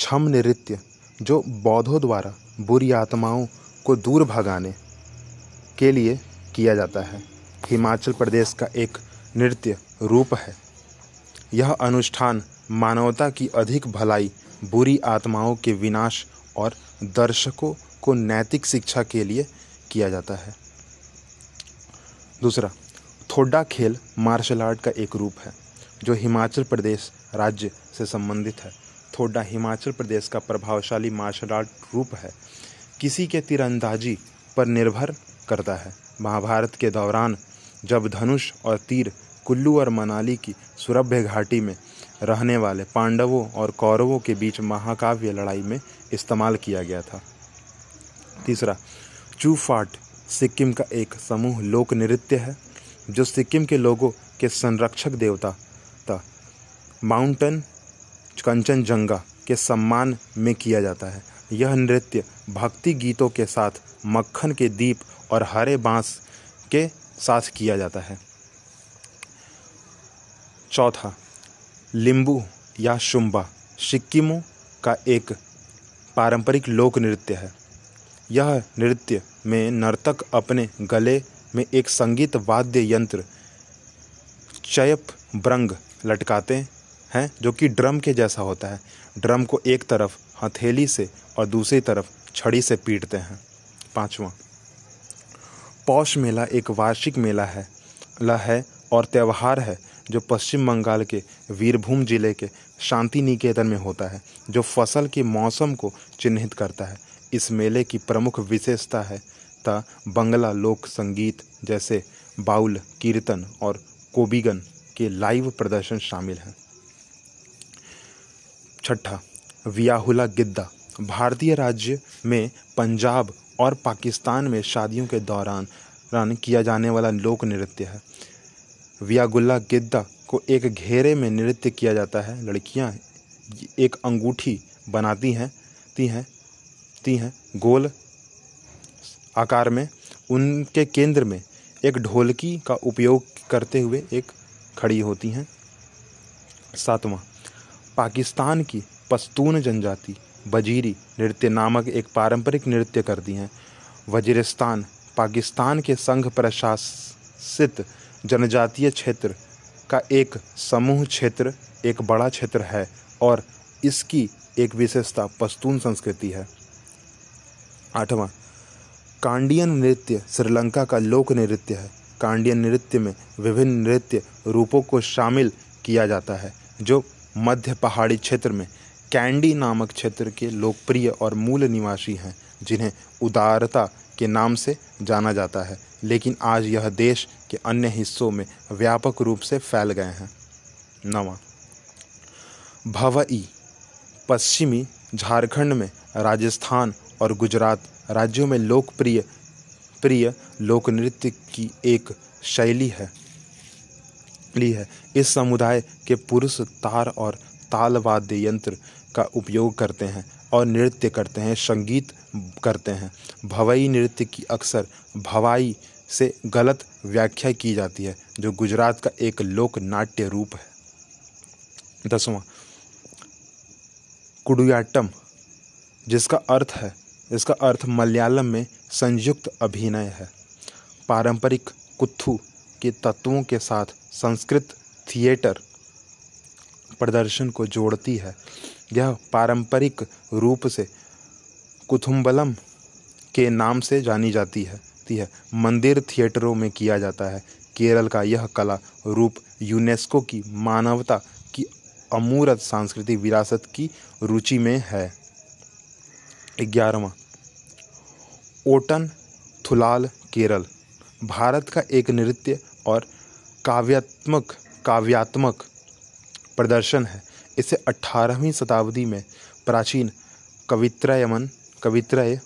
छम नृत्य जो बौद्धों द्वारा बुरी आत्माओं को दूर भगाने के लिए किया जाता है। हिमाचल प्रदेश का एक नृत्य रूप है। यह अनुष्ठान मानवता की अधिक भलाई, बुरी आत्माओं के विनाश और दर्शकों को नैतिक शिक्षा के लिए किया जाता है। दूसरा थोड़ा खेल, मार्शल आर्ट का एक रूप है, जो हिमाचल प्रदेश राज्य से संबंधित है। थोड़ा हिमाचल प्रदेश का प्रभावशाली मार्शल आर्ट रूप है। किसी के तीरंदाजी पर निर्भर करता है। महाभारत के दौरान जब धनुष और तीर कुल्लू और मनाली की सुरभ्य घाटी में रहने वाले पांडवों और कौरवों के बीच महाकाव्य लड़ाई में इस्तेमाल किया गया था। तीसरा, चूफाट सिक्किम का एक समूह लोक नृत्य है, जो सिक्किम के लोगों के संरक्षक देवता था। माउंटेन कंचनजंगा के सम्मान में किया जाता है। यह नृत्य भक्ति गीतों के साथ मक्खन के दीप और हरे बाँस के साथ किया जाता है। चौथा, लिंबू या शुम्बा सिक्किमों का एक पारंपरिक लोक नृत्य है। यह नृत्य में नर्तक अपने गले में एक संगीत वाद्य यंत्र चयप ब्रंग लटकाते हैं, जो कि ड्रम के जैसा होता है। ड्रम को एक तरफ़ हथेली से और दूसरी तरफ़ छड़ी से पीटते हैं। पांचवा। पौष मेला एक वार्षिक मेला है, ला है और त्यौहार है, जो पश्चिम बंगाल के वीरभूम ज़िले के शांति निकेतन में होता है, जो फ़सल के मौसम को चिन्हित करता है। इस मेले की प्रमुख विशेषता है ता बंगला लोक संगीत, जैसे बाउल, कीर्तन और कोबिगन के लाइव प्रदर्शन शामिल हैं। छठा, वियाहुला गिद्दा, भारतीय राज्य में पंजाब और पाकिस्तान में शादियों के दौरान रन किया जाने वाला लोक नृत्य है। वियागुल्ला गिद्दा को एक घेरे में नृत्य किया जाता है। लड़कियाँ एक अंगूठी बनाती हैं, ती हैं ती हैं गोल आकार में। उनके केंद्र में एक ढोलकी का उपयोग करते हुए एक खड़ी होती हैं। सातवां पाकिस्तान की पस्तून जनजाति बजीरी नृत्य नामक एक पारंपरिक नृत्य करती हैं। वजीरिस्तान पाकिस्तान के संघ प्रशासित जनजातीय क्षेत्र का एक समूह क्षेत्र, एक बड़ा क्षेत्र है और इसकी एक विशेषता पस्तून संस्कृति है। आठवां, कांडियन नृत्य श्रीलंका का लोक नृत्य है। कांडियन नृत्य में विभिन्न नृत्य रूपों को शामिल किया जाता है, जो मध्य पहाड़ी क्षेत्र में कैंडी नामक क्षेत्र के लोकप्रिय और मूल निवासी हैं, जिन्हें उदारता के नाम से जाना जाता है। लेकिन आज यह देश के अन्य हिस्सों में व्यापक रूप से फैल गए हैं। नवा। भवई, पश्चिमी झारखंड में राजस्थान और गुजरात राज्यों में लोकप्रिय, प्रिय लोक नृत्य की एक शैली है। ली है। इस समुदाय के पुरुष तार और ताल वाद्य यंत्र का उपयोग करते हैं और नृत्य करते हैं, संगीत करते हैं। भवई नृत्य की अक्सर भवाई से गलत व्याख्या की जाती है, जो गुजरात का एक लोक नाट्य रूप है। दसवां कुडियाट्टम जिसका अर्थ है, इसका अर्थ मलयालम में संयुक्त अभिनय है। पारंपरिक कुत्थु के तत्वों के साथ संस्कृत थिएटर प्रदर्शन को जोड़ती है। यह पारंपरिक रूप से कुथुम्बलम के नाम से जानी जाती है है। मंदिर थिएटरों में किया जाता है। केरल का यह कला रूप यूनेस्को की मानवता की अमूर्त सांस्कृतिक विरासत की रुचि में है। ग्यारहवा, ओटन थुलाल केरल, भारत का एक नृत्य और काव्यात्मक काव्यात्मक प्रदर्शन है। इसे 18वीं शताब्दी में प्राचीन कवित्रयमन, कवित्रय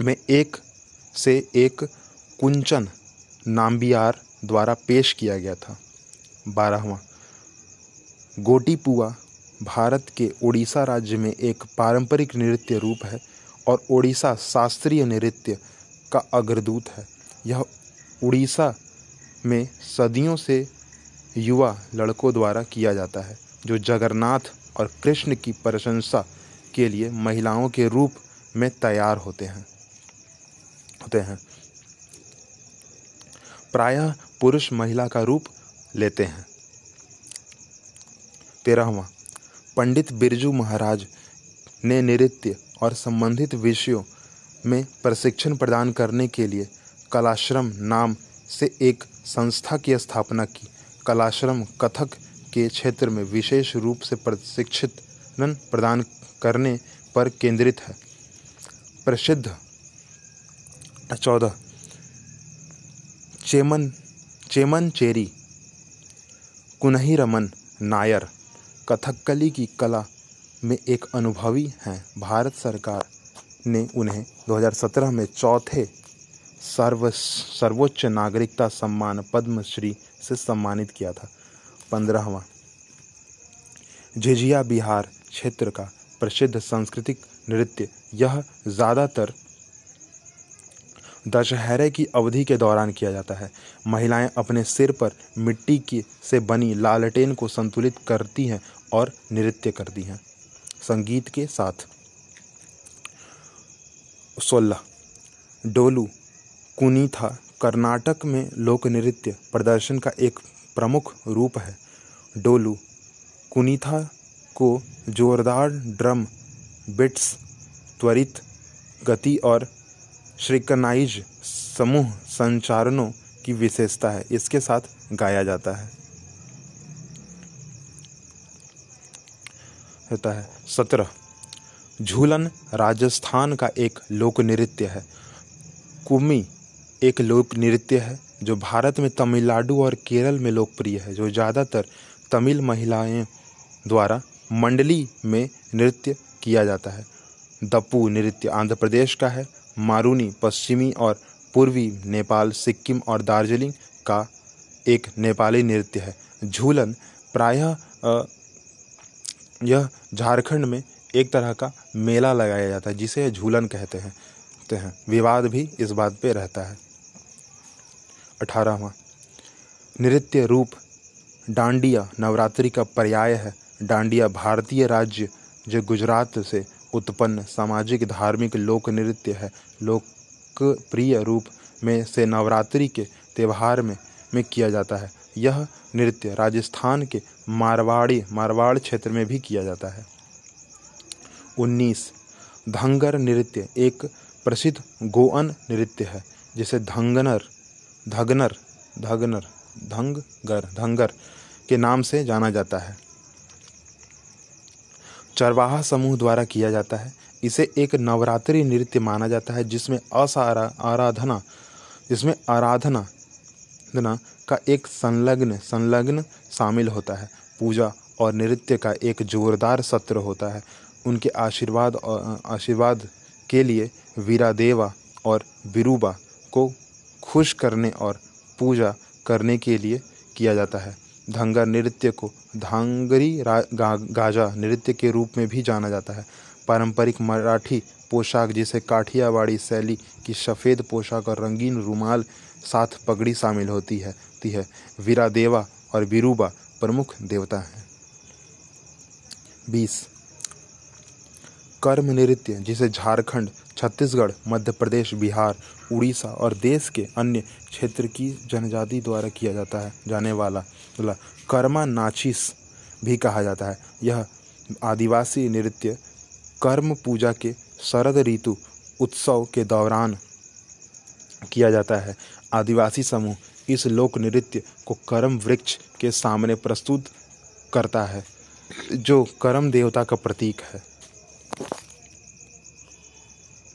में एक से एक कुंचन नाम्बियार द्वारा पेश किया गया था। बारहवा गोटीपुआ भारत के उड़ीसा राज्य में एक पारंपरिक नृत्य रूप है और उड़ीसा शास्त्रीय नृत्य का अग्रदूत है। यह उड़ीसा में सदियों से युवा लड़कों द्वारा किया जाता है, जो जगन्नाथ और कृष्ण की प्रशंसा के लिए महिलाओं के रूप में तैयार होते हैं होते हैं। प्रायः पुरुष महिला का रूप लेते हैं। तेरहवा, पंडित बिरजू महाराज ने नृत्य और संबंधित विषयों में प्रशिक्षण प्रदान करने के लिए कलाश्रम नाम से एक संस्था की स्थापना की। कलाश्रम कथक के क्षेत्र में विशेष रूप से प्रशिक्षण प्रदान करने पर केंद्रित है। प्रसिद्ध चौदह। चेमन चेमन चेरी कुनही रमन नायर कथकली की कला में एक अनुभवी हैं। भारत सरकार ने उन्हें 2017 में चौथे सर्व सर्वोच्च नागरिकता सम्मान पद्मश्री से सम्मानित किया था। पंद्रहवा। झिझिया बिहार क्षेत्र का प्रसिद्ध सांस्कृतिक नृत्य यह ज़्यादातर दशहरे की अवधि के दौरान किया जाता है। महिलाएँ अपने सिर पर मिट्टी की से बनी लालटेन को संतुलित करती हैं और नृत्य करती हैं। संगीत के साथ। सोलह। डोलू कुनीथा कर्नाटक में लोक नृत्य प्रदर्शन का एक प्रमुख रूप है। डोलू, कुनीथा को जोरदार ड्रम, बिट्स, त्वरित गति और श्रिकनाइज समूह संचारणों की विशेषता है। इसके साथ गाया जाता है। होता है। सत्रह, झूलन राजस्थान का एक लोक नृत्य है। कुमी एक लोक नृत्य है, जो भारत में तमिलनाडु और केरल में लोकप्रिय है, जो ज़्यादातर तमिल महिलाएँ द्वारा मंडली में नृत्य किया जाता है। दप्पू नृत्य आंध्र प्रदेश का है, मारूनी पश्चिमी और पूर्वी नेपाल, सिक्किम और दार्जिलिंग का एक नेपाली नृत्य है। झूलन प्रायः यह झारखंड में एक तरह का मेला लगाया जाता है, जिसे झूलन कहते हैं हैं। विवाद भी इस बात पे रहता है। अठारहवा। नृत्य रूप, डांडिया नवरात्रि का पर्याय है। डांडिया भारतीय राज्य, जो गुजरात से उत्पन्न सामाजिक, धार्मिक, लोक नृत्य है। लोकप्रिय रूप में से नवरात्रि के त्यौहार में में किया जाता है। यह नृत्य राजस्थान के मारवाड़ी, मारवाड़ क्षेत्र में भी किया जाता है। उन्नीस, धंगर नृत्य एक प्रसिद्ध गोअन नृत्य है, जिसे धंगनर धगनर धगनर धंगर धंगर के नाम से जाना जाता है। चरवाहा समूह द्वारा किया जाता है। इसे एक नवरात्रि नृत्य माना जाता है, जिसमें असारा, आराधना, जिसमें आराधना का एक संलग्न संलग्न शामिल होता है। पूजा और नृत्य का एक जोरदार सत्र होता है। उनके आशीर्वाद आशीर्वाद के लिए वीरादेवा और बिरूबा को खुश करने और पूजा करने के लिए किया जाता है। धंगर नृत्य को धांगरी गा, गाजा नृत्य के रूप में भी जाना जाता है। पारंपरिक मराठी पोशाक जिसे काठियावाड़ी शैली की सफ़ेद पोशाक और रंगीन रुमाल साथ पगड़ी शामिल होती है ती है। वीरादेवा और बिरूबा प्रमुख देवता हैं। बीस कर्म नृत्य जिसे झारखंड छत्तीसगढ़, मध्य प्रदेश, बिहार, उड़ीसा और देश के अन्य क्षेत्र की जनजाति द्वारा किया जाता है, जाने वाला कर्मा नाचिस भी कहा जाता है। यह आदिवासी नृत्य, कर्म पूजा के शरद ऋतु उत्सव के दौरान किया जाता है। आदिवासी समूह इस लोक नृत्य को कर्म वृक्ष के सामने प्रस्तुत करता है, जो कर्म देवता का प्रतीक है।